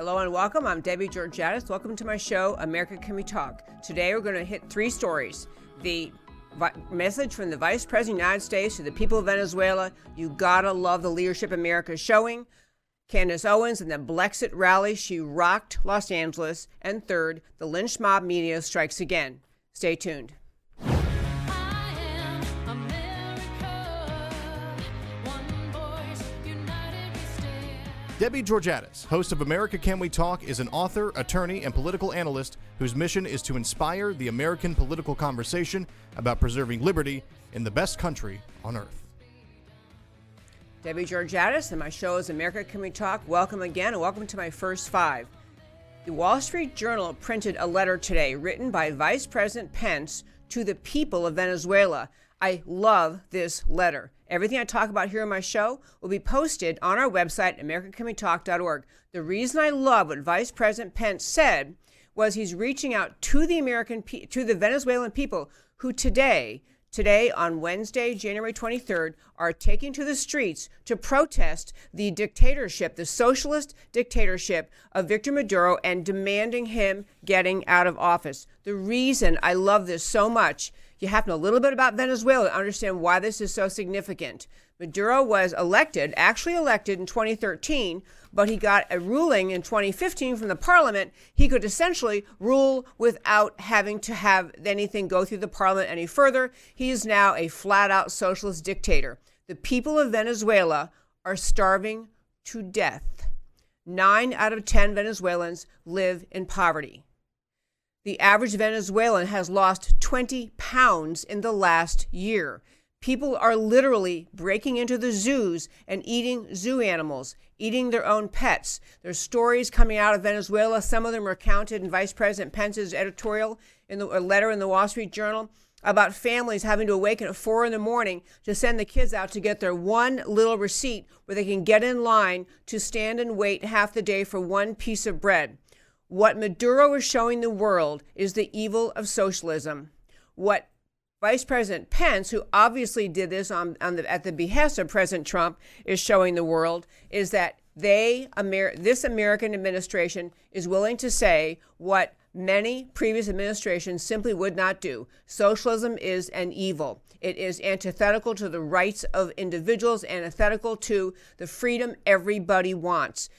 Hello and welcome. I'm Debbie Georgatos. Welcome to my show, America Can We Talk. Today we're going to hit three stories. The message from the Vice President of the United States to the people of Venezuela you gotta love the leadership America is showing. Candace Owens and the Blexit rally, she rocked Los Angeles. And third, the lynch mob media strikes again. Stay tuned. Debbie Georgatos, host of America Can We Talk, is an author, attorney, and political analyst whose mission is to inspire the American political conversation about preserving liberty in the best country on earth. Debbie Georgatos, and my show is America Can We Talk. Welcome again, and welcome to my first five. The Wall Street Journal printed a letter today written by Vice President Pence to the people of Venezuela. I love this letter. Everything I talk about here on my show will be posted on our website, AmericaCanWeTalk.org. The reason I love what Vice President Pence said was he's reaching out to the American, pe- to the Venezuelan people who today today on Wednesday, January 23rd, are taking to the streets to protest the dictatorship, the socialist dictatorship of Victor Maduro, and demanding him getting out of office. The reason I love this so much, you have to know a little bit about Venezuela to understand why this is so significant. Maduro was elected, actually elected in 2013, but he got a ruling in 2015 from the parliament. He could essentially rule without having to have anything go through the parliament any further. He is now a flat out socialist dictator. The people of Venezuela are starving to death. Nine out of 10 Venezuelans live in poverty. The average Venezuelan has lost 20 pounds in the last year. People are literally breaking into the zoos and eating zoo animals, eating their own pets. There's stories coming out of Venezuela. Some of them are counted in Vice President Pence's editorial in the a letter in the Wall Street Journal about families having to awaken at four in the morning to send the kids out to get their one little receipt where they can get in line to stand and wait half the day for one piece of bread. What Maduro is showing the world is the evil of socialism. What Vice President Pence, who obviously did this on, on the, at the behest of President Trump, is showing the world is that they, Amer- this American administration, is willing to say what many previous administrations simply would not do. Socialism is an evil. It is antithetical to the rights of individuals, antithetical to the freedom everybody wants.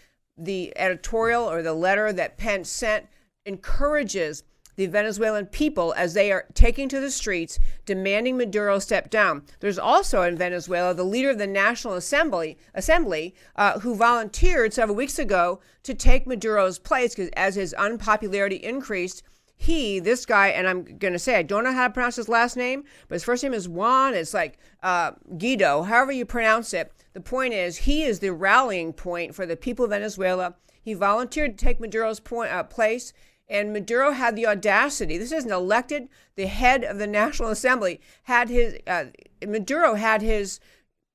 The editorial or the letter that Pence sent encourages the Venezuelan people as they are taking to the streets demanding Maduro step down. There's also in Venezuela the leader of the National Assembly, Assembly, uh, who volunteered several weeks ago to take Maduro's place because as his unpopularity increased, he, this guy, and I'm going to say, I don't know how to pronounce his last name, but his first name is Juan. It's like uh, Guido, however you pronounce it. The point is, he is the rallying point for the people of Venezuela. He volunteered to take Maduro's point, uh, place, and Maduro had the audacity. This isn't elected. The head of the National Assembly had his, uh, Maduro had his,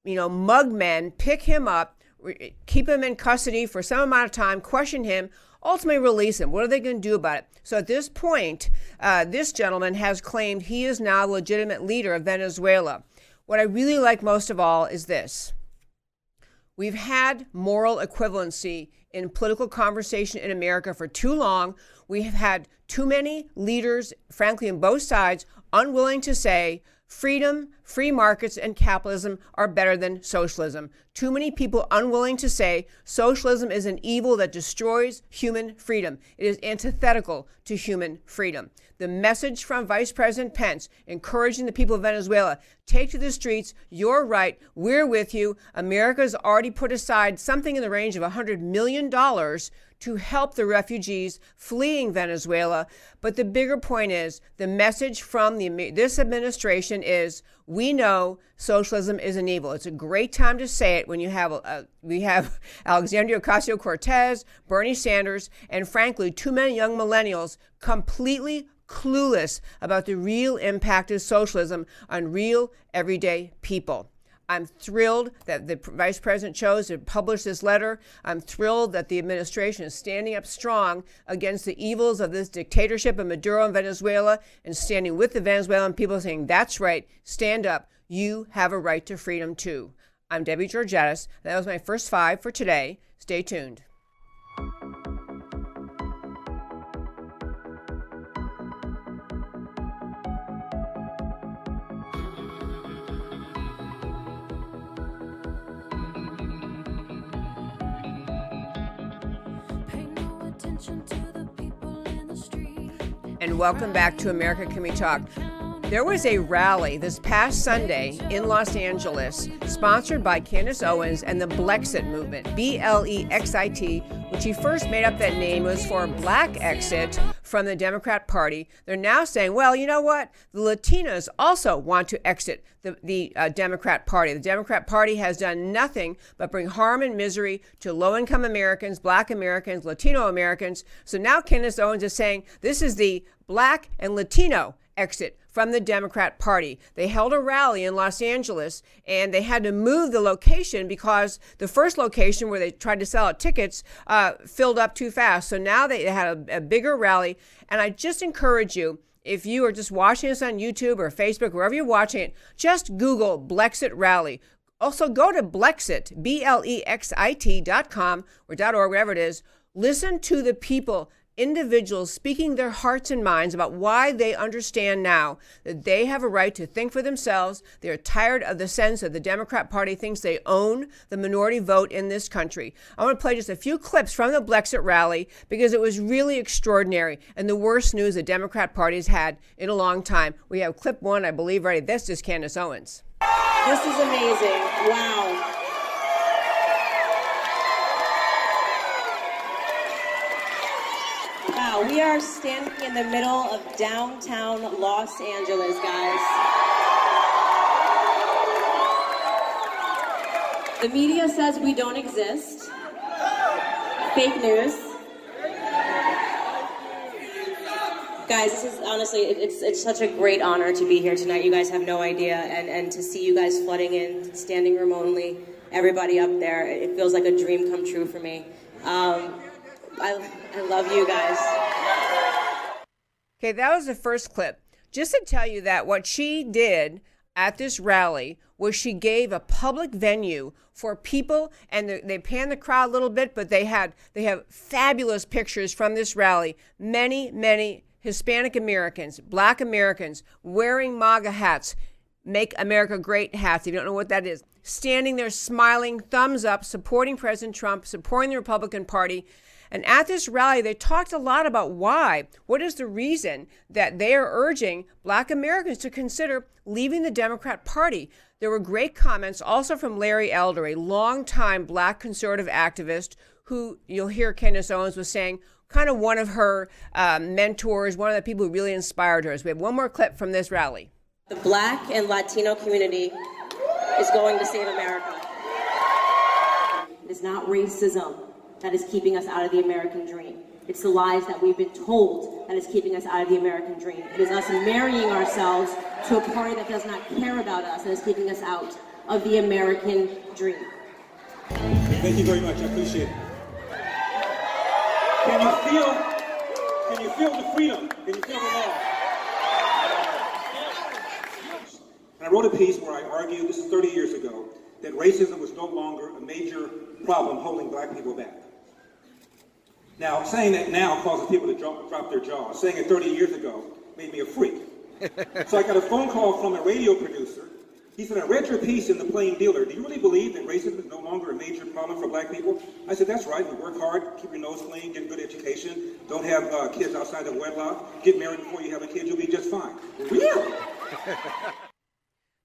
you know, mug men pick him up, re- keep him in custody for some amount of time, question him, ultimately release him. What are they going to do about it? So at this point, uh, this gentleman has claimed he is now the legitimate leader of Venezuela. What I really like most of all is this. We've had moral equivalency in political conversation in America for too long. We have had too many leaders, frankly, on both sides, unwilling to say freedom, free markets, and capitalism are better than socialism. Too many people unwilling to say socialism is an evil that destroys human freedom. It is antithetical to human freedom. The message from Vice President Pence encouraging the people of Venezuela take to the streets, you're right, we're with you. America's already put aside something in the range of $100 million to help the refugees fleeing Venezuela. But the bigger point is the message from the, this administration is we know socialism is an evil. It's a great time to say it when you have a, we have Alexandria Ocasio Cortez, Bernie Sanders, and frankly, too many young millennials completely clueless about the real impact of socialism on real everyday people. I'm thrilled that the vice president chose to publish this letter. I'm thrilled that the administration is standing up strong against the evils of this dictatorship of Maduro in Venezuela and standing with the Venezuelan people saying, that's right, stand up. You have a right to freedom too. I'm Debbie Georgatos. That was my first five for today. Stay tuned. And welcome back to America Can We Talk. There was a rally this past Sunday in Los Angeles sponsored by Candace Owens and the Blexit movement, B L E X I T, which he first made up that name was for black exit from the Democrat Party. They're now saying, well, you know what? The Latinas also want to exit the, the uh, Democrat Party. The Democrat Party has done nothing but bring harm and misery to low income Americans, black Americans, Latino Americans. So now Candace Owens is saying this is the black and Latino exit from the Democrat Party. They held a rally in Los Angeles and they had to move the location because the first location where they tried to sell out tickets uh, filled up too fast. So now they had a, a bigger rally. And I just encourage you. If you are just watching this on YouTube or Facebook, wherever you're watching it, just Google Blexit Rally. Also, go to Blexit, B L E X I T dot com or dot org, whatever it is. Listen to the people individuals speaking their hearts and minds about why they understand now that they have a right to think for themselves. They're tired of the sense that the Democrat Party thinks they own the minority vote in this country. I want to play just a few clips from the Blexit rally because it was really extraordinary and the worst news the Democrat Party has had in a long time. We have clip one, I believe, ready. This is Candace Owens. This is amazing. Wow. Wow, we are standing in the middle of downtown Los Angeles, guys. The media says we don't exist. Fake news. Guys, this is honestly, it's, it's such a great honor to be here tonight. You guys have no idea. And, and to see you guys flooding in, standing room only, everybody up there, it feels like a dream come true for me. Um, I, I love you guys. Okay, that was the first clip. Just to tell you that what she did at this rally was she gave a public venue for people and they- panned the crowd a little bit but they had they have fabulous pictures from this rally. Many many hispanic americans black americans wearing maga hats. Make america great hats if you don't know what that is. Standing there smiling thumbs up supporting president trump supporting the republican party and at this rally, they talked a lot about why. What is the reason that they are urging black Americans to consider leaving the Democrat Party? There were great comments also from Larry Elder, a longtime black conservative activist who you'll hear Candace Owens was saying, kind of one of her um, mentors, one of the people who really inspired her. So we have one more clip from this rally. The black and Latino community is going to save America. It is not racism that is keeping us out of the American dream. It's the lies that we've been told that is keeping us out of the American dream. It is us marrying ourselves to a party that does not care about us that is keeping us out of the American dream. Thank you very much. I appreciate it. Can you feel? Can you feel the freedom? Can you feel the love? And I wrote a piece where I argued, this is 30 years ago, that racism was no longer a major problem holding black people back. Now, saying that now causes people to drop, drop their jaws. Saying it 30 years ago made me a freak. so I got a phone call from a radio producer. He said, I read your piece in The Plain Dealer. Do you really believe that racism is no longer a major problem for black people? I said, that's right. You work hard, keep your nose clean, get a good education, don't have uh, kids outside of wedlock, get married before you have a kid, you'll be just fine. Really?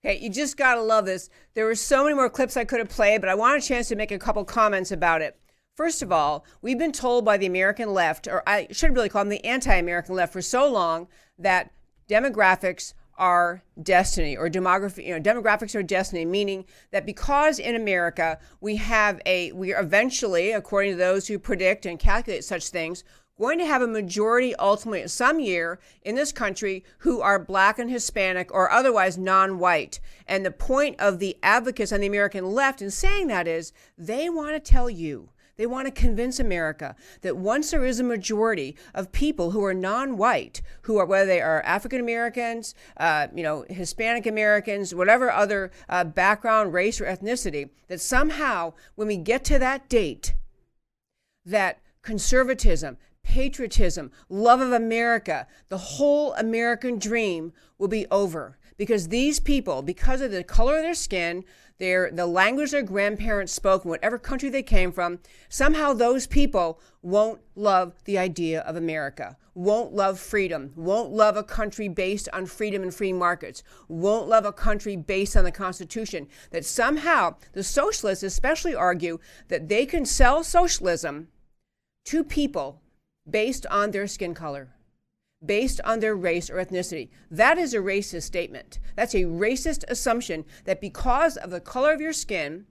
Okay, you just gotta love this. There were so many more clips I could have played, but I want a chance to make a couple comments about it. First of all, we've been told by the American left, or I should really call them the anti American left, for so long that demographics are destiny or demography you know demographics are destiny meaning that because in america we have a we are eventually according to those who predict and calculate such things going to have a majority ultimately some year in this country who are black and Hispanic or otherwise non white. And the point of the advocates on the American left in saying that is they want to tell you. They want to convince America that once there is a majority of people who are non-white, who are whether they are African Americans, uh, you know, Hispanic Americans, whatever other uh, background, race, or ethnicity, that somehow when we get to that date, that conservatism, patriotism, love of America, the whole American dream will be over. Because these people, because of the color of their skin, their the language their grandparents spoke in whatever country they came from, somehow those people won't love the idea of America, won't love freedom, won't love a country based on freedom and free markets, won't love a country based on the Constitution. That somehow the socialists especially argue that they can sell socialism to people based on their skin color based on their race or ethnicity. That is a racist statement. That's a racist assumption that because of the color of your skin,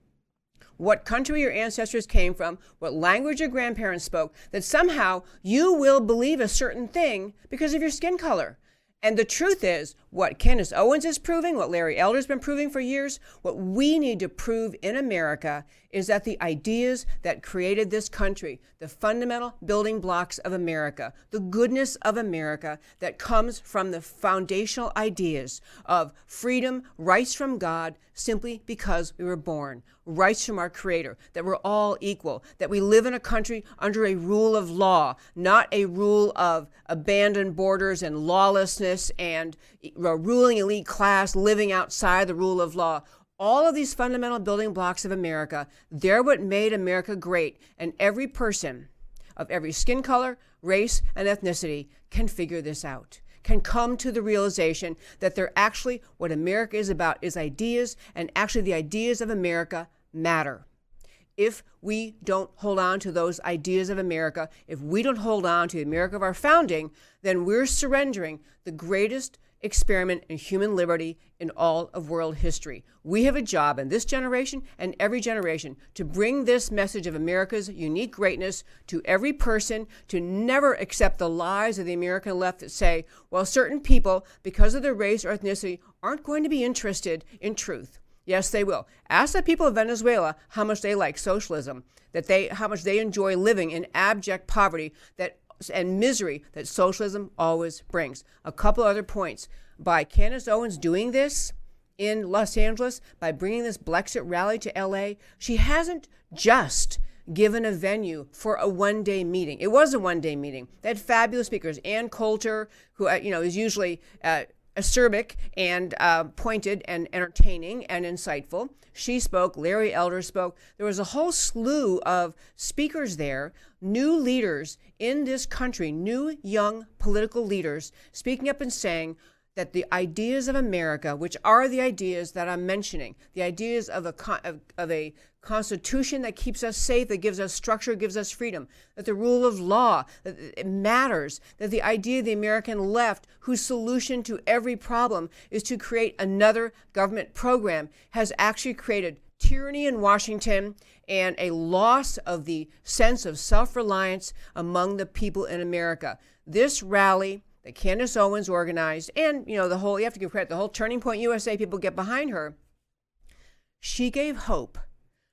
what country your ancestors came from, what language your grandparents spoke, that somehow you will believe a certain thing because of your skin color. And the truth is, what Candace Owens is proving, what Larry Elder's been proving for years, what we need to prove in America is that the ideas that created this country, the fundamental building blocks of America, the goodness of America that comes from the foundational ideas of freedom, rights from God, simply because we were born, rights from our Creator, that we're all equal, that we live in a country under a rule of law, not a rule of abandoned borders and lawlessness and a ruling elite class living outside the rule of law. All of these fundamental building blocks of America, they're what made America great. And every person of every skin color, race, and ethnicity can figure this out, can come to the realization that they're actually what America is about is ideas, and actually the ideas of America matter. If we don't hold on to those ideas of America, if we don't hold on to the America of our founding, then we're surrendering the greatest experiment in human liberty in all of world history. We have a job in this generation and every generation to bring this message of America's unique greatness to every person, to never accept the lies of the American left that say, well, certain people, because of their race or ethnicity, aren't going to be interested in truth. Yes, they will. Ask the people of Venezuela how much they like socialism, that they how much they enjoy living in abject poverty that and misery that socialism always brings. A couple other points. By Candace Owens doing this in Los Angeles, by bringing this Blexit rally to LA, she hasn't just given a venue for a one day meeting. It was a one day meeting. They had fabulous speakers. Ann Coulter, who uh, you know is usually uh, acerbic and uh, pointed and entertaining and insightful. She spoke, Larry Elder spoke. There was a whole slew of speakers there, new leaders in this country, new young political leaders speaking up and saying, that the ideas of America, which are the ideas that I'm mentioning, the ideas of a, of, of a constitution that keeps us safe, that gives us structure, gives us freedom, that the rule of law that it matters, that the idea of the American left, whose solution to every problem is to create another government program, has actually created tyranny in Washington and a loss of the sense of self reliance among the people in America. This rally that Candace Owens organized, and you know, the whole you have to give credit, the whole Turning Point USA people get behind her. She gave hope,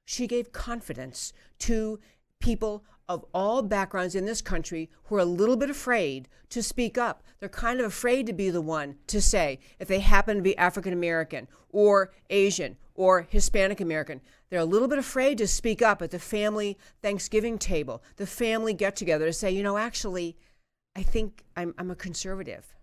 she gave confidence to people of all backgrounds in this country who are a little bit afraid to speak up. They're kind of afraid to be the one to say if they happen to be African American or Asian or Hispanic American. They're a little bit afraid to speak up at the family Thanksgiving table, the family get together to say, you know, actually, I think I'm, I'm a conservative.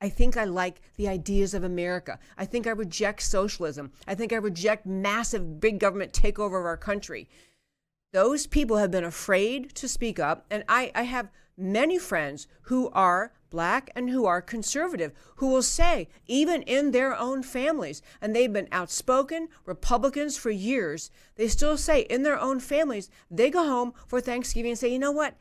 I think I like the ideas of America. I think I reject socialism. I think I reject massive big government takeover of our country. Those people have been afraid to speak up. And I, I have many friends who are black and who are conservative who will say, even in their own families, and they've been outspoken Republicans for years, they still say in their own families, they go home for Thanksgiving and say, you know what?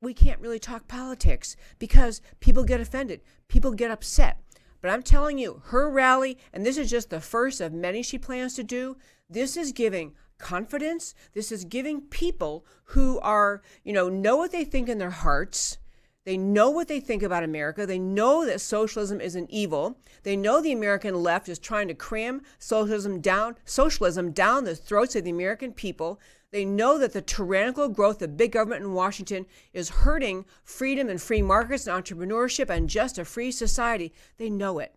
We can't really talk politics because people get offended, people get upset. But I'm telling you, her rally, and this is just the first of many she plans to do, this is giving confidence. This is giving people who are, you know, know what they think in their hearts. They know what they think about America. They know that socialism is an evil. They know the American left is trying to cram socialism down, socialism down the throats of the American people. They know that the tyrannical growth of big government in Washington is hurting freedom and free markets and entrepreneurship and just a free society. They know it.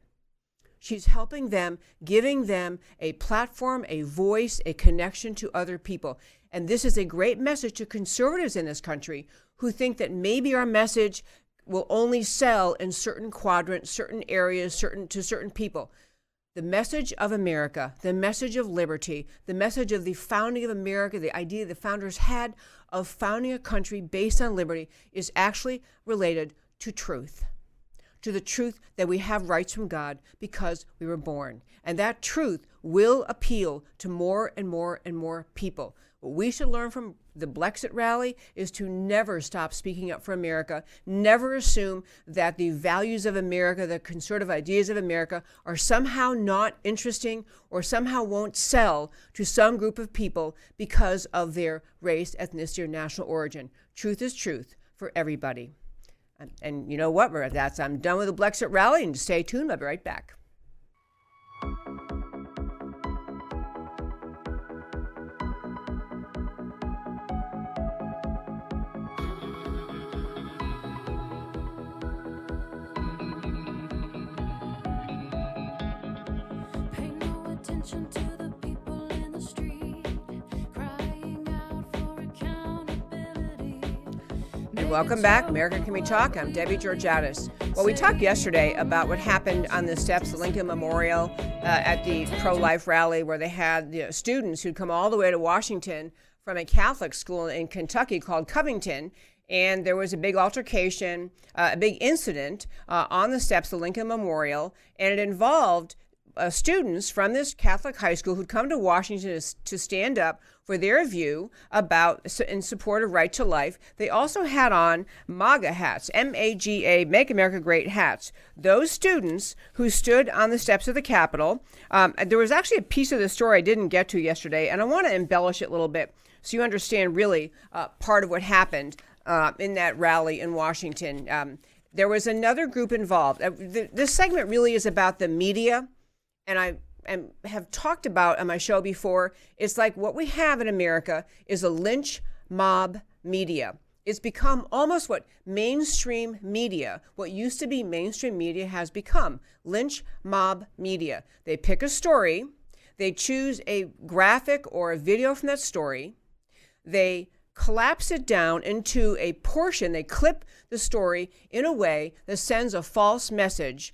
She's helping them, giving them a platform, a voice, a connection to other people. And this is a great message to conservatives in this country who think that maybe our message will only sell in certain quadrants, certain areas, certain to certain people. The message of America, the message of liberty, the message of the founding of America, the idea the founders had of founding a country based on liberty is actually related to truth. To the truth that we have rights from God because we were born. And that truth will appeal to more and more and more people. What we should learn from the Blexit rally is to never stop speaking up for America, never assume that the values of America, the conservative ideas of America, are somehow not interesting or somehow won't sell to some group of people because of their race, ethnicity, or national origin. Truth is truth for everybody. And, you know what? That's I'm done with the Blexit rally, and stay tuned. I'll be right back. Welcome back, America Can We Talk? I'm Debbie Georgatos. Well, we talked yesterday about what happened on the steps of Lincoln Memorial uh, at the pro life rally, where they had you know, students who'd come all the way to Washington from a Catholic school in Kentucky called Covington. And there was a big altercation, uh, a big incident uh, on the steps of Lincoln Memorial, and it involved uh, students from this Catholic high school who'd come to Washington to, stand up for their view about in support of right to life. They also had on MAGA hats, M A G A, Make America Great hats. Those students who stood on the steps of the Capitol, um, there was actually a piece of the story I didn't get to yesterday, and I want to embellish it a little bit so you understand really uh, part of what happened uh, in that rally in Washington. Um, there was another group involved. Uh, th- this segment really is about the media and I and have talked about on my show before, it's like what we have in America is a lynch mob media. It's become almost what mainstream media, what used to be mainstream media, has become lynch mob media. They pick a story, they choose a graphic or a video from that story, they collapse it down into a portion, they clip the story in a way that sends a false message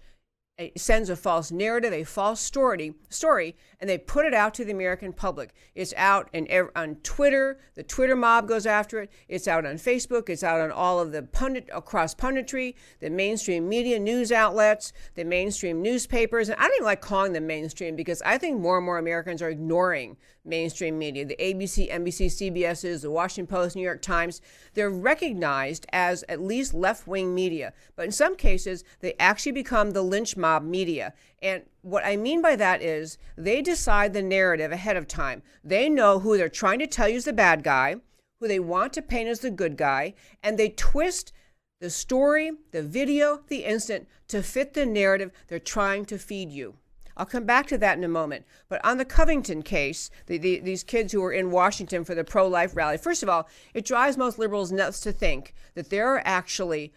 it sends a false narrative, a false story, story, and they put it out to the American public. It's out in, on Twitter. The Twitter mob goes after it. It's out on Facebook. It's out on all of the pundit across punditry, the mainstream media, news outlets, the mainstream newspapers. And I don't even like calling them mainstream because I think more and more Americans are ignoring mainstream media. The ABC, NBC, CBS's, the Washington Post, New York Times. They're recognized as at least left-wing media, but in some cases they actually become the lynch mob media. And what I mean by that is they decide the narrative ahead of time. They know who they're trying to tell you is the bad guy, who they want to paint as the good guy, and they twist the story, the video, the instant to fit the narrative they're trying to feed you. I'll come back to that in a moment. But on the Covington case, the, the, these kids who were in Washington for the pro life rally, first of all, it drives most liberals nuts to think that there are actually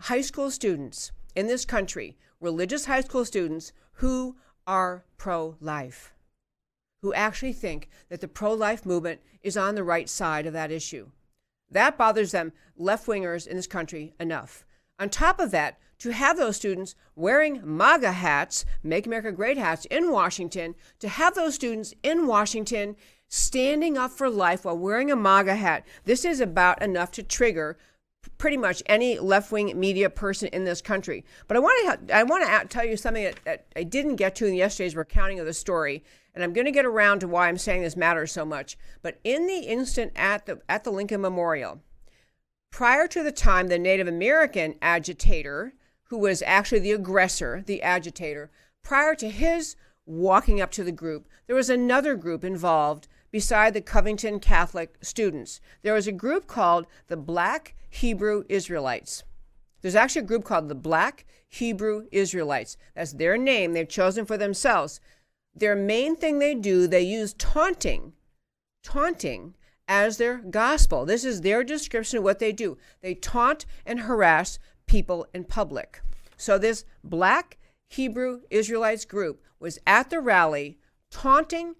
high school students in this country, religious high school students, who are pro life, who actually think that the pro life movement is on the right side of that issue. That bothers them, left wingers in this country, enough. On top of that, to have those students wearing MAGA hats, Make America Great hats, in Washington, to have those students in Washington standing up for life while wearing a MAGA hat, this is about enough to trigger pretty much any left-wing media person in this country. But I want to I want to tell you something that, that I didn't get to in yesterday's recounting of the story, and I'm going to get around to why I'm saying this matters so much. But in the instant at the at the Lincoln Memorial, prior to the time the Native American agitator, who was actually the aggressor, the agitator, prior to his walking up to the group, there was another group involved beside the Covington Catholic students. There was a group called the Black Hebrew Israelites. There's actually a group called the Black Hebrew Israelites. That's their name they've chosen for themselves. Their main thing they do, they use taunting, taunting as their gospel. This is their description of what they do. They taunt and harass people in public. So this Black Hebrew Israelites group was at the rally taunting,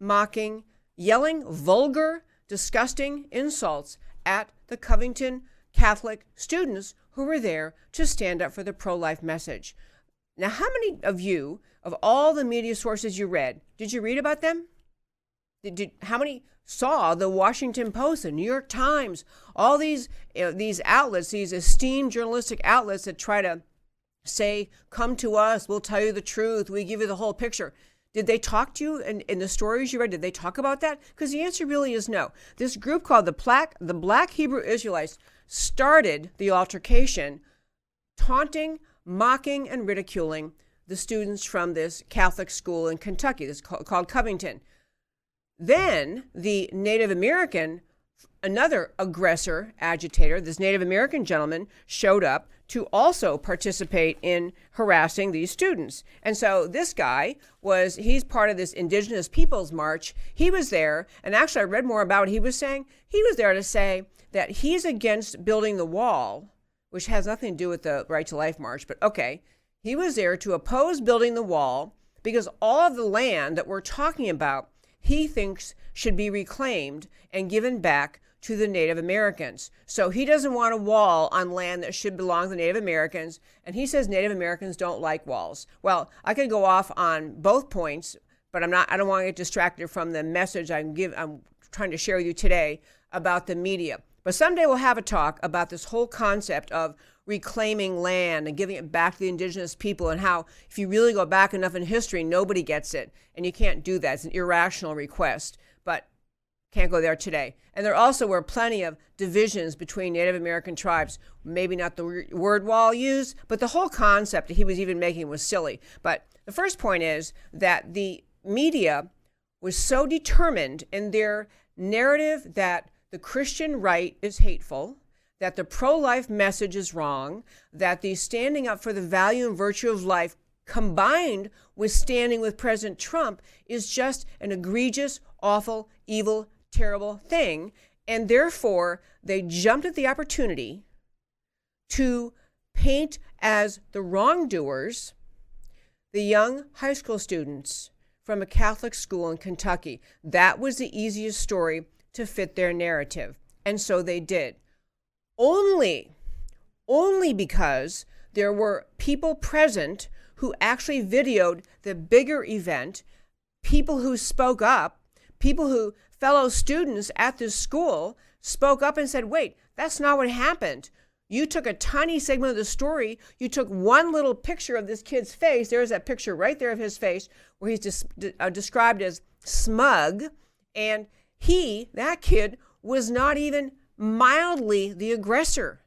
mocking, yelling vulgar, disgusting insults at the Covington Catholic students who were there to stand up for the pro life message. Now, how many of you of all the media sources you read, did you read about them? Did, how many saw the Washington Post, the New York Times, all these you know, these outlets, these esteemed journalistic outlets that try to say, "Come to us, we'll tell you the truth, we give you the whole picture." Did they talk to you in, in the stories you read? Did they talk about that? Because the answer really is no. This group called the Black, the Black Hebrew Israelites started the altercation, taunting, mocking, and ridiculing the students from this Catholic school in Kentucky, this called Covington. Then the Native American, another aggressor, agitator, this Native American gentleman showed up to also participate in harassing these students. And so this guy was, he's part of this Indigenous Peoples March. He was there, and actually, I read more about what he was saying. He was there to say that he's against building the wall, which has nothing to do with the Right to Life March, but okay. He was there to oppose building the wall because all of the land that we're talking about he thinks should be reclaimed and given back to the Native Americans. So he doesn't want a wall on land that should belong to the Native Americans, and he says Native Americans don't like walls. Well, I could go off on both points, but I'm not I don't want to get distracted from the message I'm give I'm trying to share with you today about the media. But someday we'll have a talk about this whole concept of reclaiming land and giving it back to the indigenous people and how if you really go back enough in history nobody gets it. And you can't do that. It's an irrational request but can't go there today. And there also were plenty of divisions between native american tribes. Maybe not the word wall used but the whole concept that he was even making was silly. But the first point is that the media was so determined in their narrative that the christian right is hateful that the pro life message is wrong, that the standing up for the value and virtue of life combined with standing with President Trump is just an egregious, awful, evil, terrible thing. And therefore, they jumped at the opportunity to paint as the wrongdoers the young high school students from a Catholic school in Kentucky. That was the easiest story to fit their narrative. And so they did only only because there were people present who actually videoed the bigger event, people who spoke up, people who fellow students at this school spoke up and said, "Wait, that's not what happened." You took a tiny segment of the story. You took one little picture of this kid's face. There's that picture right there of his face where he's des- uh, described as smug. And he, that kid, was not even mildly the aggressor.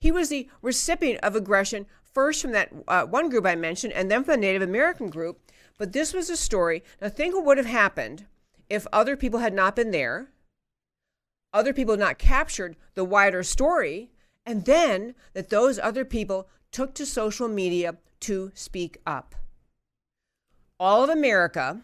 He was the recipient of aggression, first from that uh, one group I mentioned, and then from the Native American group. But this was a story. Now, think what would have happened if other people had not been there, other people had not captured the wider story, and then that those other people took to social media to speak up. All of America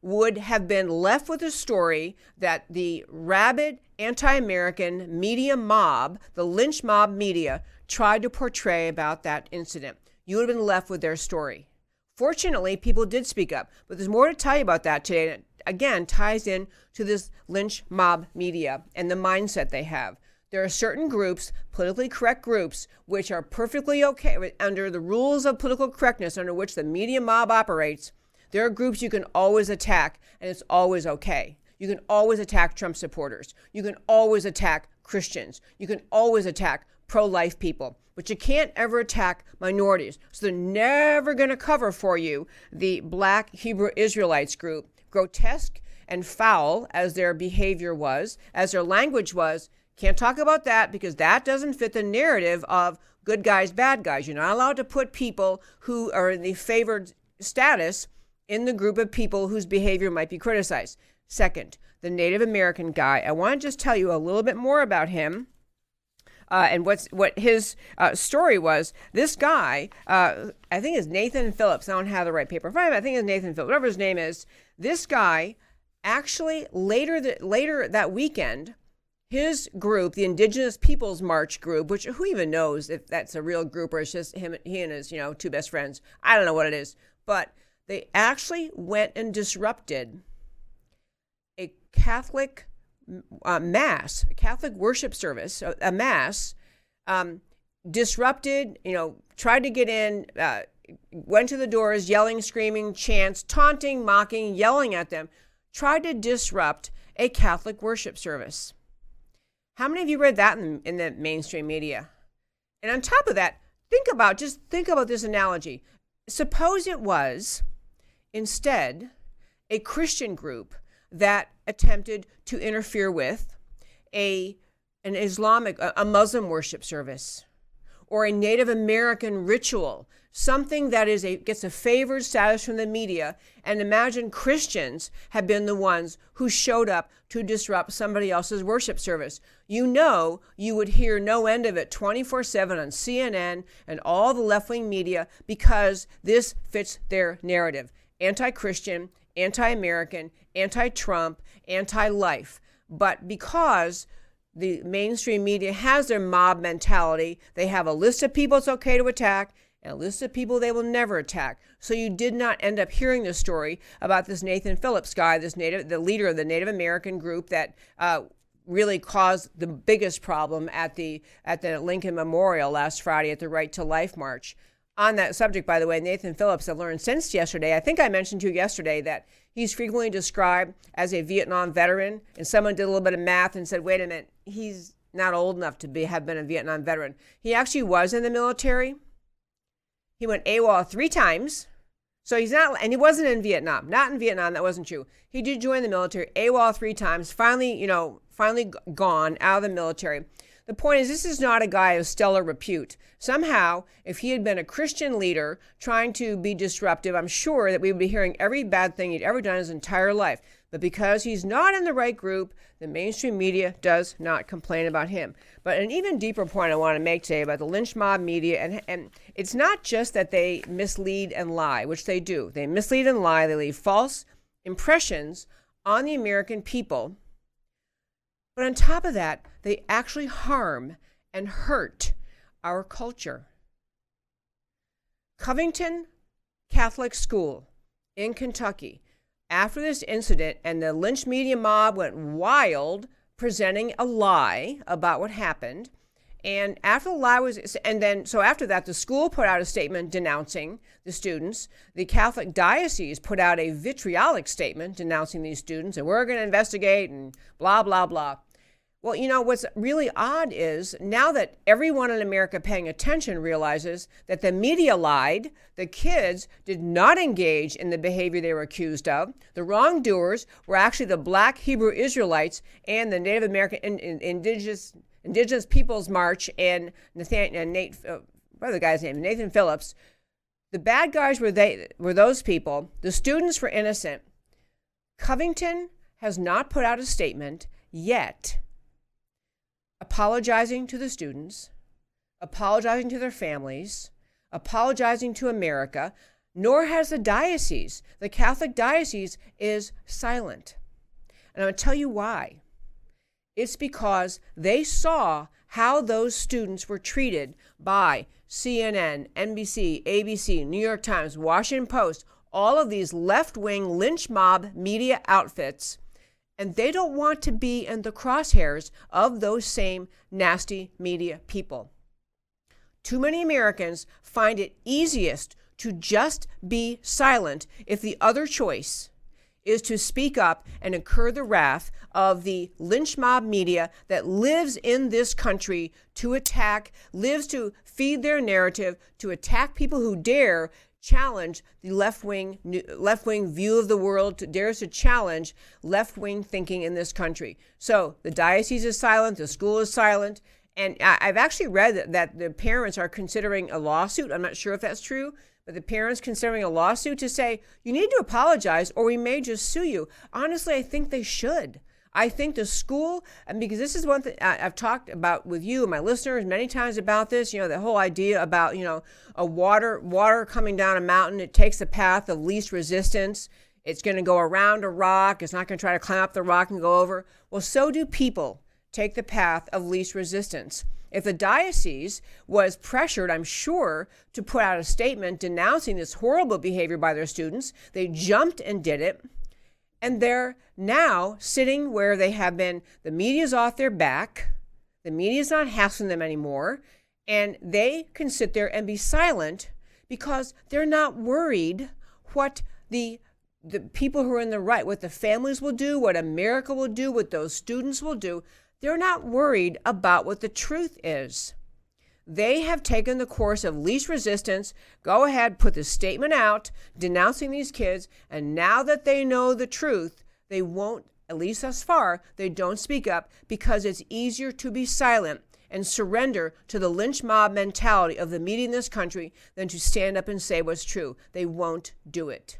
would have been left with a story that the rabid anti American media mob, the lynch mob media, tried to portray about that incident. You would have been left with their story. Fortunately, people did speak up, but there's more to tell you about that today. And it again, ties in to this lynch mob media and the mindset they have. There are certain groups, politically correct groups, which are perfectly okay under the rules of political correctness under which the media mob operates. There are groups you can always attack, and it's always okay. You can always attack Trump supporters. You can always attack Christians. You can always attack pro life people. But you can't ever attack minorities. So they're never going to cover for you the black Hebrew Israelites group. Grotesque and foul as their behavior was, as their language was, can't talk about that because that doesn't fit the narrative of good guys, bad guys. You're not allowed to put people who are in the favored status in the group of people whose behavior might be criticized. Second, the Native American guy. I want to just tell you a little bit more about him. Uh, and what's what his uh, story was. This guy, uh, I think is Nathan Phillips. I don't have the right paper in front of me. I think it's Nathan Phillips, whatever his name is. This guy actually later the, later that weekend, his group, the Indigenous Peoples March group, which who even knows if that's a real group or it's just him, he and his you know two best friends. I don't know what it is, but they actually went and disrupted Catholic uh, mass, a Catholic worship service, a, a mass, um, disrupted, you know, tried to get in, uh, went to the doors, yelling, screaming, chants, taunting, mocking, yelling at them, tried to disrupt a Catholic worship service. How many of you read that in, in the mainstream media? And on top of that, think about just think about this analogy. Suppose it was instead a Christian group that attempted to interfere with a an Islamic a, Muslim worship service or a Native American ritual, something that is a gets a favored status from the media. And imagine Christians have been the ones who showed up to disrupt somebody else's worship service. You know, you would hear no end of it 24 7 on CNN and all the left wing media because this fits their narrative anti Christian, anti Trump, anti life. But because the mainstream media has their mob mentality. They have a list of people it's okay to attack and a list of people they will never attack. So you did not end up hearing the story about this Nathan Phillips guy, this native, the leader of the Native American group that uh, really caused the biggest problem at the at the Lincoln Memorial last Friday at the Right to Life March. On that subject, by the way, Nathan Phillips, I learned since yesterday, I think I mentioned to you yesterday that he's frequently described as a Vietnam veteran. And someone did a little bit of math and said, wait a minute, he's not old enough to be have been a Vietnam veteran. He actually was in the military. He went AWOL three times. So he's not, and he wasn't in Vietnam. Not in Vietnam, that wasn't true. He did join the military, AWOL three times, finally, you know, finally gone out of the military. The point is, this is not a guy of stellar repute. Somehow, if he had been a Christian leader trying to be disruptive, I'm sure that we would be hearing every bad thing he'd ever done his entire life. But because he's not in the right group, the mainstream media does not complain about him. But an even deeper point I want to make today about the lynch mob media, and, and it's not just that they mislead and lie, which they do. They mislead and lie, they leave false impressions on the American people. But on top of that, they actually harm and hurt our culture. Covington Catholic School in Kentucky, after this incident and the lynch media mob went wild presenting a lie about what happened, and after the lie was, and then, so after that, the school put out a statement denouncing the students. The Catholic diocese put out a vitriolic statement denouncing these students, and we're going to investigate and blah, blah, blah. Well, you know, what's really odd is now that everyone in America paying attention realizes that the media lied, the kids did not engage in the behavior they were accused of. The wrongdoers were actually the black Hebrew Israelites and the Native American in, in, indigenous Indigenous Peoples March and Nathan and Nate, uh, what the guy's name? Nathan Phillips. The bad guys were they were those people. The students were innocent. Covington has not put out a statement yet apologizing to the students, apologizing to their families, apologizing to America, nor has the diocese. The Catholic diocese is silent. And I'm going to tell you why. It's because they saw how those students were treated by CNN, NBC, ABC, New York Times, Washington Post, all of these left wing lynch mob media outfits and they don't want to be in the crosshairs of those same nasty media people. Too many Americans find it easiest to just be silent if the other choice is to speak up and incur the wrath of the lynch mob media that lives in this country to attack, lives to feed their narrative, to attack people who dare challenge the left wing left wing view of the world, dares to challenge left wing thinking in this country. So the diocese is silent, the school is silent, and I've actually read that the parents are considering a lawsuit. I'm not sure if that's true, but the parents considering a lawsuit to say you need to apologize or we may just sue you. Honestly, I think they should. I think the school, and because this is one thing I've talked about with you and my listeners many times about this, you know, the whole idea about, you know, a water water coming down a mountain, it takes the path of least resistance. It's going to go around a rock. It's not going to try to climb up the rock and go over. Well, so do people take the path of least resistance. If the diocese was pressured, I'm sure, to put out a statement denouncing this horrible behavior by their students, they jumped and did it. And they're now sitting where they have been, the media's off their back, the media's not hassling them anymore, and they can sit there and be silent because they're not worried what the the people who are in the right, what the families will do, what America will do, what those students will do. They're not worried about what the truth is. They have taken the course of least resistance. Go ahead, put the statement out denouncing these kids. And now that they know the truth, they won't, at least thus far, they don't speak up because it's easier to be silent and surrender to the lynch mob mentality of the media in this country than to stand up and say what's true. They won't do it.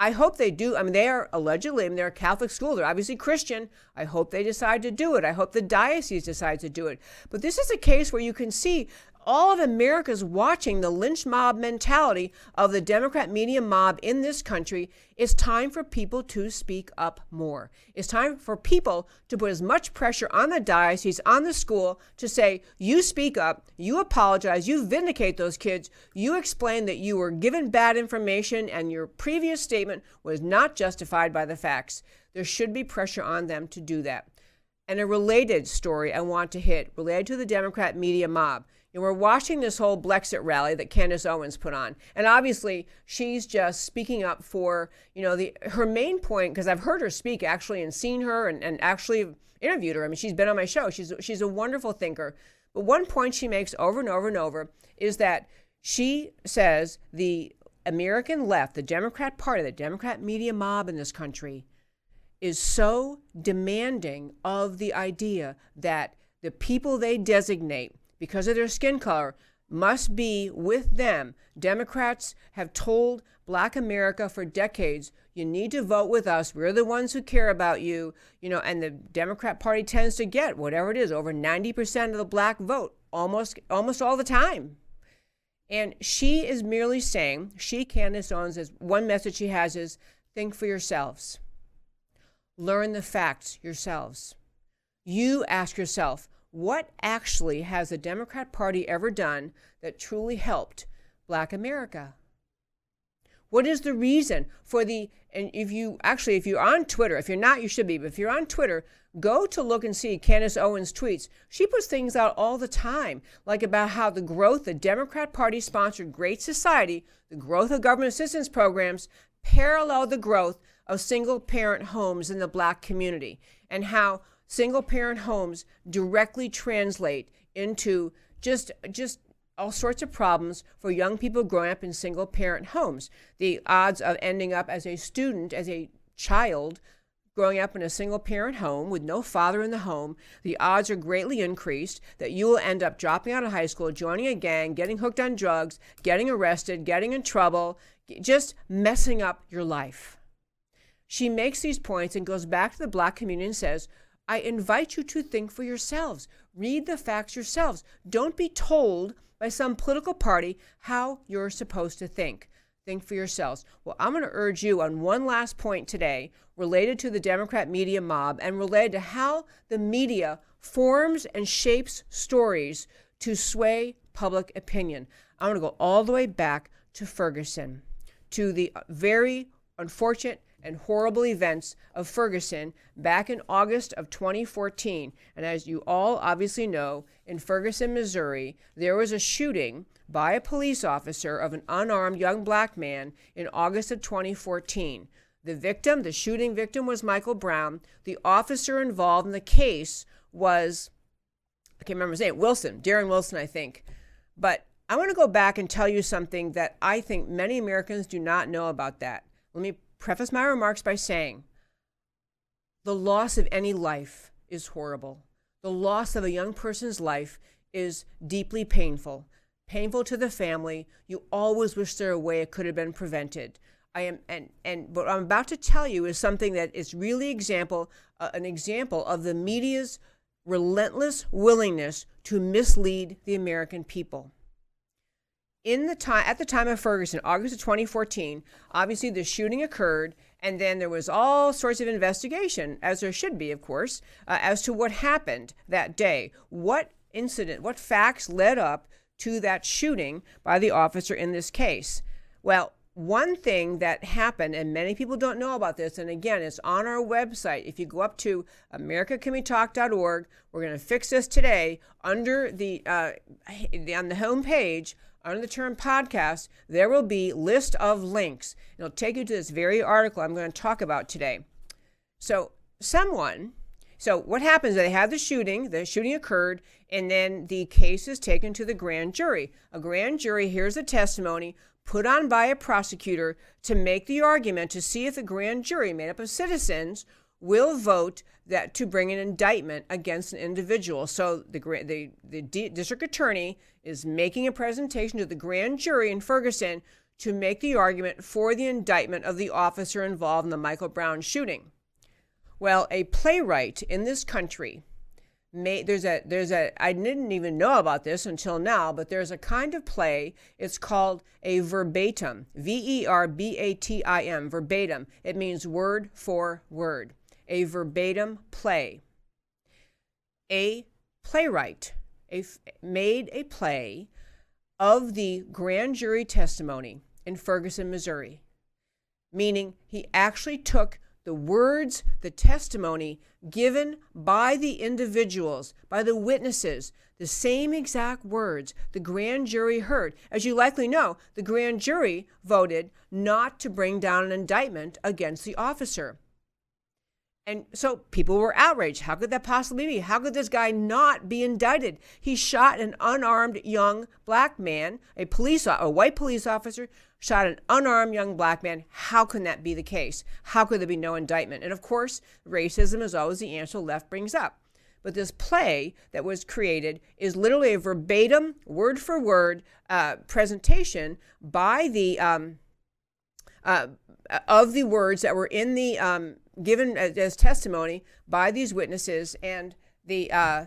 I hope they do. I mean, they are allegedly, I mean, they're a Catholic school. They're obviously Christian. I hope they decide to do it. I hope the diocese decides to do it. But this is a case where you can see all of America's watching the lynch mob mentality of the Democrat media mob in this country. It's time for people to speak up more. It's time for people to put as much pressure on the diocese, on the school, to say, you speak up, you apologize, you vindicate those kids, you explain that you were given bad information and your previous statement was not justified by the facts. There should be pressure on them to do that. And a related story I want to hit related to the Democrat media mob. And we're watching this whole Blexit rally that Candace Owens put on. And obviously, she's just speaking up for, you know, the her main point, because I've heard her speak actually and seen her and, and actually interviewed her. I mean, she's been on my show. She's she's a wonderful thinker. But one point she makes over and over and over is that she says the American left, the Democrat Party, the Democrat media mob in this country, is so demanding of the idea that the people they designate because of their skin color must be with them. Democrats have told black America for decades, you need to vote with us. We're the ones who care about you, you know, and the Democrat Party tends to get whatever it is, over 90% of the black vote almost almost all the time. And she is merely saying, she Candace Owens is one message she has is think for yourselves. Learn the facts yourselves. You ask yourself, what actually has the Democrat Party ever done that truly helped Black America? What is the reason for the, and if you actually, if you're on Twitter, if you're not, you should be, but if you're on Twitter, go to look and see Candace Owens' tweets. She puts things out all the time, like about how the growth, the Democrat Party sponsored Great Society, the growth of government assistance programs parallel the growth of single parent homes in the black community, and how single parent homes directly translate into just just all sorts of problems for young people growing up in single parent homes. The odds of ending up as a student, as a child, growing up in a single parent home with no father in the home, the odds are greatly increased that you will end up dropping out of high school, joining a gang, getting hooked on drugs, getting arrested, getting in trouble, just messing up your life. She makes these points and goes back to the black community and says, I invite you to think for yourselves. Read the facts yourselves. Don't be told by some political party how you're supposed to think. Think for yourselves. Well, I'm going to urge you on one last point today related to the Democrat media mob and related to how the media forms and shapes stories to sway public opinion. I'm going to go all the way back to Ferguson, to the very unfortunate and horrible events of Ferguson back in August of 2014. And as you all obviously know, in Ferguson, Missouri, there was a shooting by a police officer of an unarmed young black man in August of 2014. The victim, the shooting victim, was Michael Brown. The officer involved in the case was, I can't remember his name, Wilson, Darren Wilson, I think. But I want to go back and tell you something that I think many Americans do not know about that. Let me preface my remarks by saying the loss of any life is horrible. The loss of a young person's life is deeply painful. Painful to the family. You always wish there were a way it could have been prevented. I am and and what I'm about to tell you is something that is really example uh, an example of the media's relentless willingness to mislead the American people in the time at the time of Ferguson, August of 2014, obviously the shooting occurred, and then there was all sorts of investigation, as there should be, of course, uh, as to what happened that day. What incident, what facts led up to that shooting by the officer in this case? Well, one thing that happened, and many people don't know about this, and again, it's on our website. If you go up to americacanwetalk.org, we're going to fix this today under the uh, on the home page under the term podcast, there will be list of links. It'll take you to this very article I'm going to talk about today. So, someone, so what happens? They have the shooting, the shooting occurred, and then the case is taken to the grand jury. A grand jury hears the testimony put on by a prosecutor to make the argument to see if the grand jury, made up of citizens, will vote that to bring an indictment against an individual. So the the the district attorney is making a presentation to the grand jury in Ferguson to make the argument for the indictment of the officer involved in the Michael Brown shooting. Well, a playwright in this country May, there's a there's a I didn't even know about this until now, but there's a kind of play. It's called a verbatim, V E R B A T I M, verbatim. It means word for word. A verbatim play. A playwright a, made a play of the grand jury testimony in Ferguson, Missouri, meaning he actually took the words, the testimony given by the individuals, by the witnesses, the same exact words the grand jury heard. As you likely know, the grand jury voted not to bring down an indictment against the officer. And so people were outraged. How could that possibly be? How could this guy not be indicted? He shot an unarmed young black man, a police a white police officer shot an unarmed young black man. How can that be the case? How could there be no indictment? And of course, racism is always the answer left brings up. But this play that was created is literally a verbatim, word for word uh, presentation by the um, uh, of the words that were in the um, given as, as, testimony by these witnesses and the uh,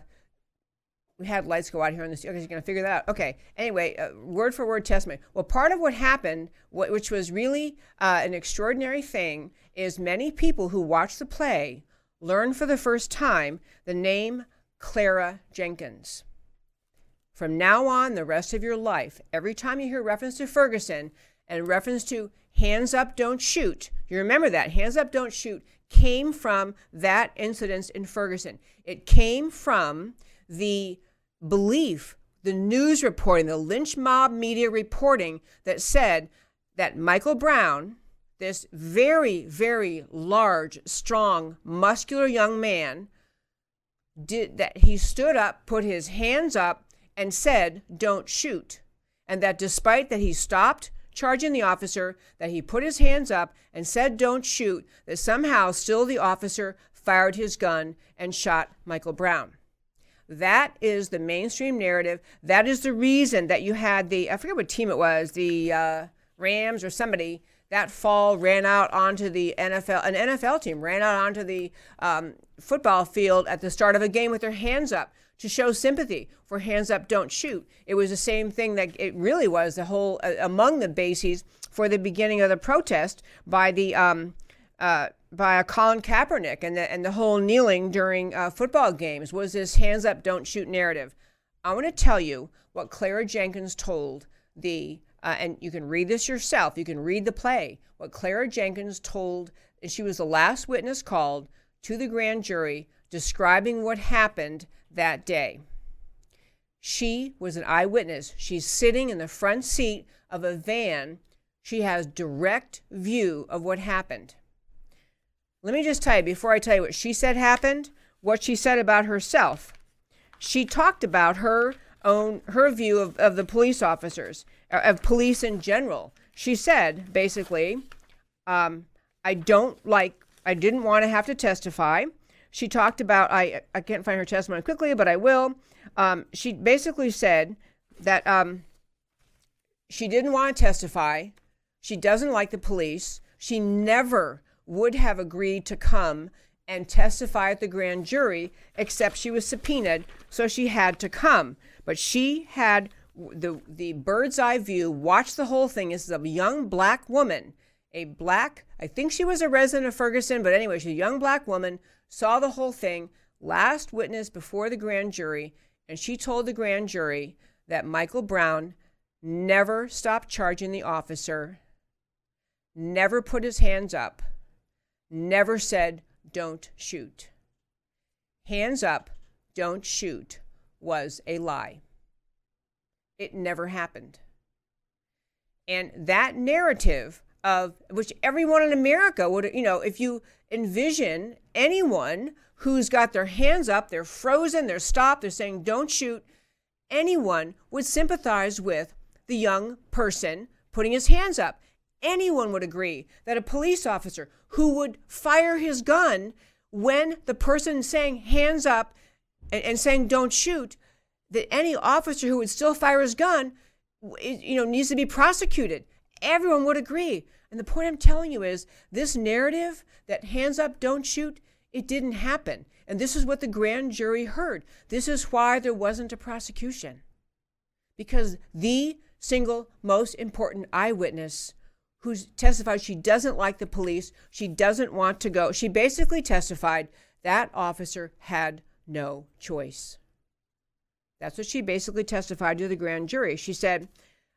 we had lights go out here on this. Okay, you're going to figure that out. Okay. Anyway, uh, word for word testimony. Well, part of what happened, what, which was really uh, an extraordinary thing, is many people who watched the play learned for the first time the name Clara Jenkins. From now on, the rest of your life, every time you hear reference to Ferguson and reference to hands up, don't shoot, you remember that. Hands up, don't shoot came from that incident in Ferguson. It came from the belief, the news reporting, the lynch mob media reporting that said that Michael Brown, this very, very large, strong, muscular young man, did that he stood up, put his hands up, and said, Don't shoot. And that despite that he stopped, charging the officer that he put his hands up and said, Don't shoot, that somehow still the officer fired his gun and shot Michael Brown. That is the mainstream narrative. That is the reason that you had the, I forget what team it was, the uh, Rams or somebody that fall ran out onto the NFL, an NFL team ran out onto the um, football field at the start of a game with their hands up to show sympathy for Hands Up, Don't Shoot. It was the same thing that it really was the whole, uh, among the bases for the beginning of the protest by the, um, uh, by a Colin Kaepernick and the, and the whole kneeling during uh, football games was this hands up, don't shoot narrative. I want to tell you what Clara Jenkins told the, uh, and you can read this yourself, you can read the play, what Clara Jenkins told, and she was the last witness called to the grand jury describing what happened that day. She was an eyewitness. She's sitting in the front seat of a van. She has direct view of what happened. Let me just tell you, before I tell you what she said happened, what she said about herself. She talked about her own her view of, of the police officers, uh, of police in general. She said basically, um, I don't like I didn't want to have to testify. She talked about, I, I can't find her testimony quickly, but I will. Um, she basically said that um, she didn't want to testify. She doesn't like the police. She never would have agreed to come and testify at the grand jury, except she was subpoenaed, so she had to come. But she had the the bird's eye view, watched the whole thing. This is a young black woman, a black, I think she was a resident of Ferguson, but anyway, she's a young black woman saw the whole thing, last witness before the grand jury, and she told the grand jury that Michael Brown never stopped charging the officer, never put his hands up, never said, don't shoot. Hands up, don't shoot was a lie. It never happened. And that narrative of which everyone in America would, you know, if you envision anyone who's got their hands up, they're frozen, they're stopped, they're saying, don't shoot, anyone would sympathize with the young person putting his hands up. Anyone would agree that a police officer who would fire his gun when the person saying hands up and, and saying don't shoot, that any officer who would still fire his gun, you know, needs to be prosecuted. Everyone would agree. And the point I'm telling you is this narrative that hands up, don't shoot, it didn't happen. And this is what the grand jury heard. This is why there wasn't a prosecution. Because the single most important eyewitness who testified she doesn't like the police, she doesn't want to go, she basically testified that officer had no choice. That's what she basically testified to the grand jury. She said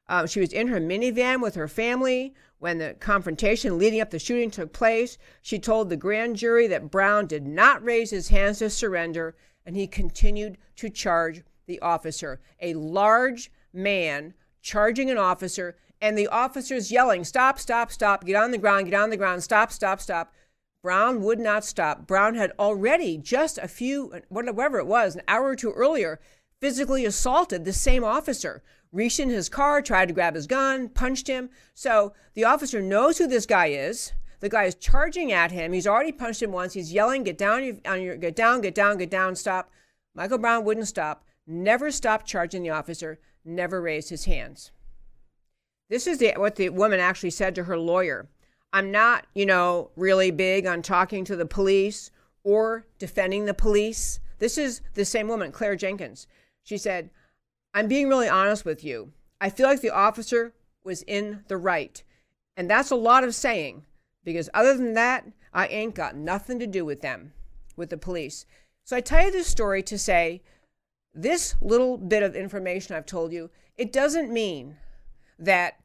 um, she was in her minivan with her family when the confrontation leading up the shooting took place. She told the grand jury that Brown did not raise his hands to surrender, and he continued to charge the officer. A large man charging an officer, and the officers yelling, Stop, stop, stop, get on the ground, get on the ground, stop, stop, stop. Brown would not stop. Brown had already, just a few, whatever it was, an hour or two earlier, physically assaulted the same officer, reached in his car, tried to grab his gun, punched him. So the officer knows who this guy is. The guy is charging at him. He's already punched him once. He's yelling, "Get down! On your, get down! Get down! Get down! Stop!" Michael Brown wouldn't stop. Never stopped charging the officer. Never raised his hands. This is the, what the woman actually said to her lawyer. I'm not, you know, really big on talking to the police or defending the police. This is the same woman, Claire Jenkins. She said, I'm being really honest with you. I feel like the officer was in the right. And that's a lot of saying because other than that, I ain't got nothing to do with them, with the police. So I tell you this story to say this little bit of information I've told you, it doesn't mean that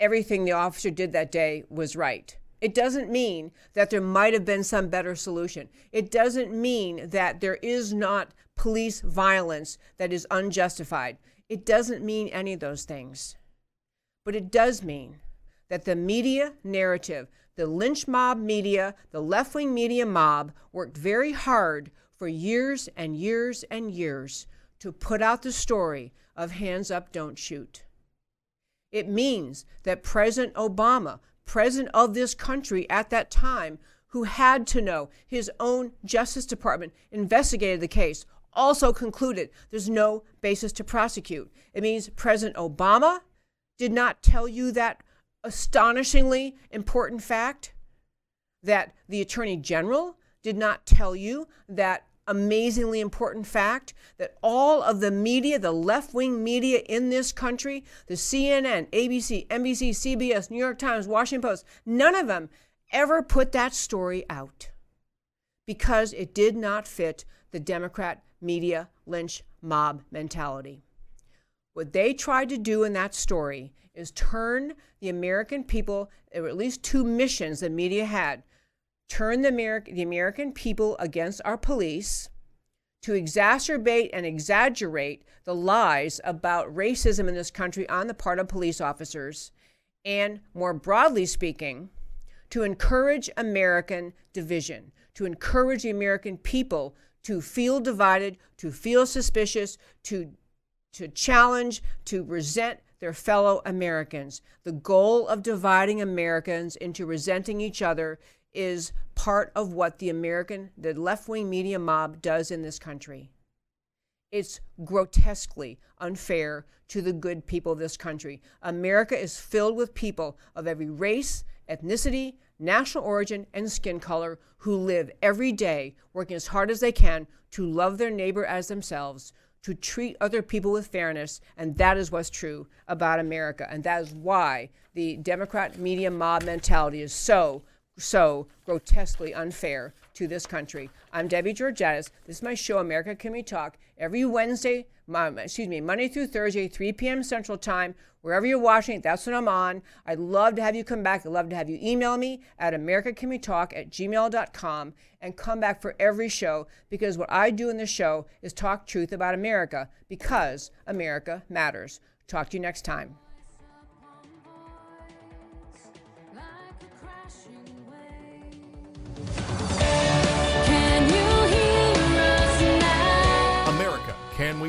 everything the officer did that day was right. It doesn't mean that there might have been some better solution. It doesn't mean that there is not police violence that is unjustified. It doesn't mean any of those things. But it does mean that the media narrative, the lynch mob media, the left wing media mob worked very hard for years and years and years to put out the story of hands up, don't shoot. It means that President Obama, president of this country at that time, who had to know his own Justice Department investigated the case, also concluded there's no basis to prosecute. It means President Obama did not tell you that astonishingly important fact, that the Attorney General did not tell you that amazingly important fact that all of the media, the left wing media in this country, the CNN, ABC, NBC, CBS, New York Times, Washington Post, none of them ever put that story out because it did not fit the Democrat media lynch mob mentality. What they tried to do in that story is turn the American people, there were at least two missions the media had turn the, the American people against our police, to exacerbate and exaggerate the lies about racism in this country on the part of police officers, and more broadly speaking, to encourage American division, to encourage the American people to feel divided, to feel suspicious, to, to challenge, to resent their fellow Americans. The goal of dividing Americans into resenting each other is part of what the American, the left wing media mob does in this country. It's grotesquely unfair to the good people of this country. America is filled with people of every race, ethnicity, national origin, and skin color who live every day working as hard as they can to love their neighbor as themselves, to treat other people with fairness, and that is what's true about America. And that is why the Democrat media mob mentality is so so grotesquely unfair to this country. I'm Debbie Georgatos. This is my show, America Can We Talk, every Wednesday, excuse me, Monday through Thursday, 3 p.m. Central Time. Wherever you're watching it, that's when I'm on. I'd love to have you come back. I'd love to have you email me at americacanwetalk at gmail.com and come back for every show because what I do in this show is talk truth about America because America matters. Talk to you next time.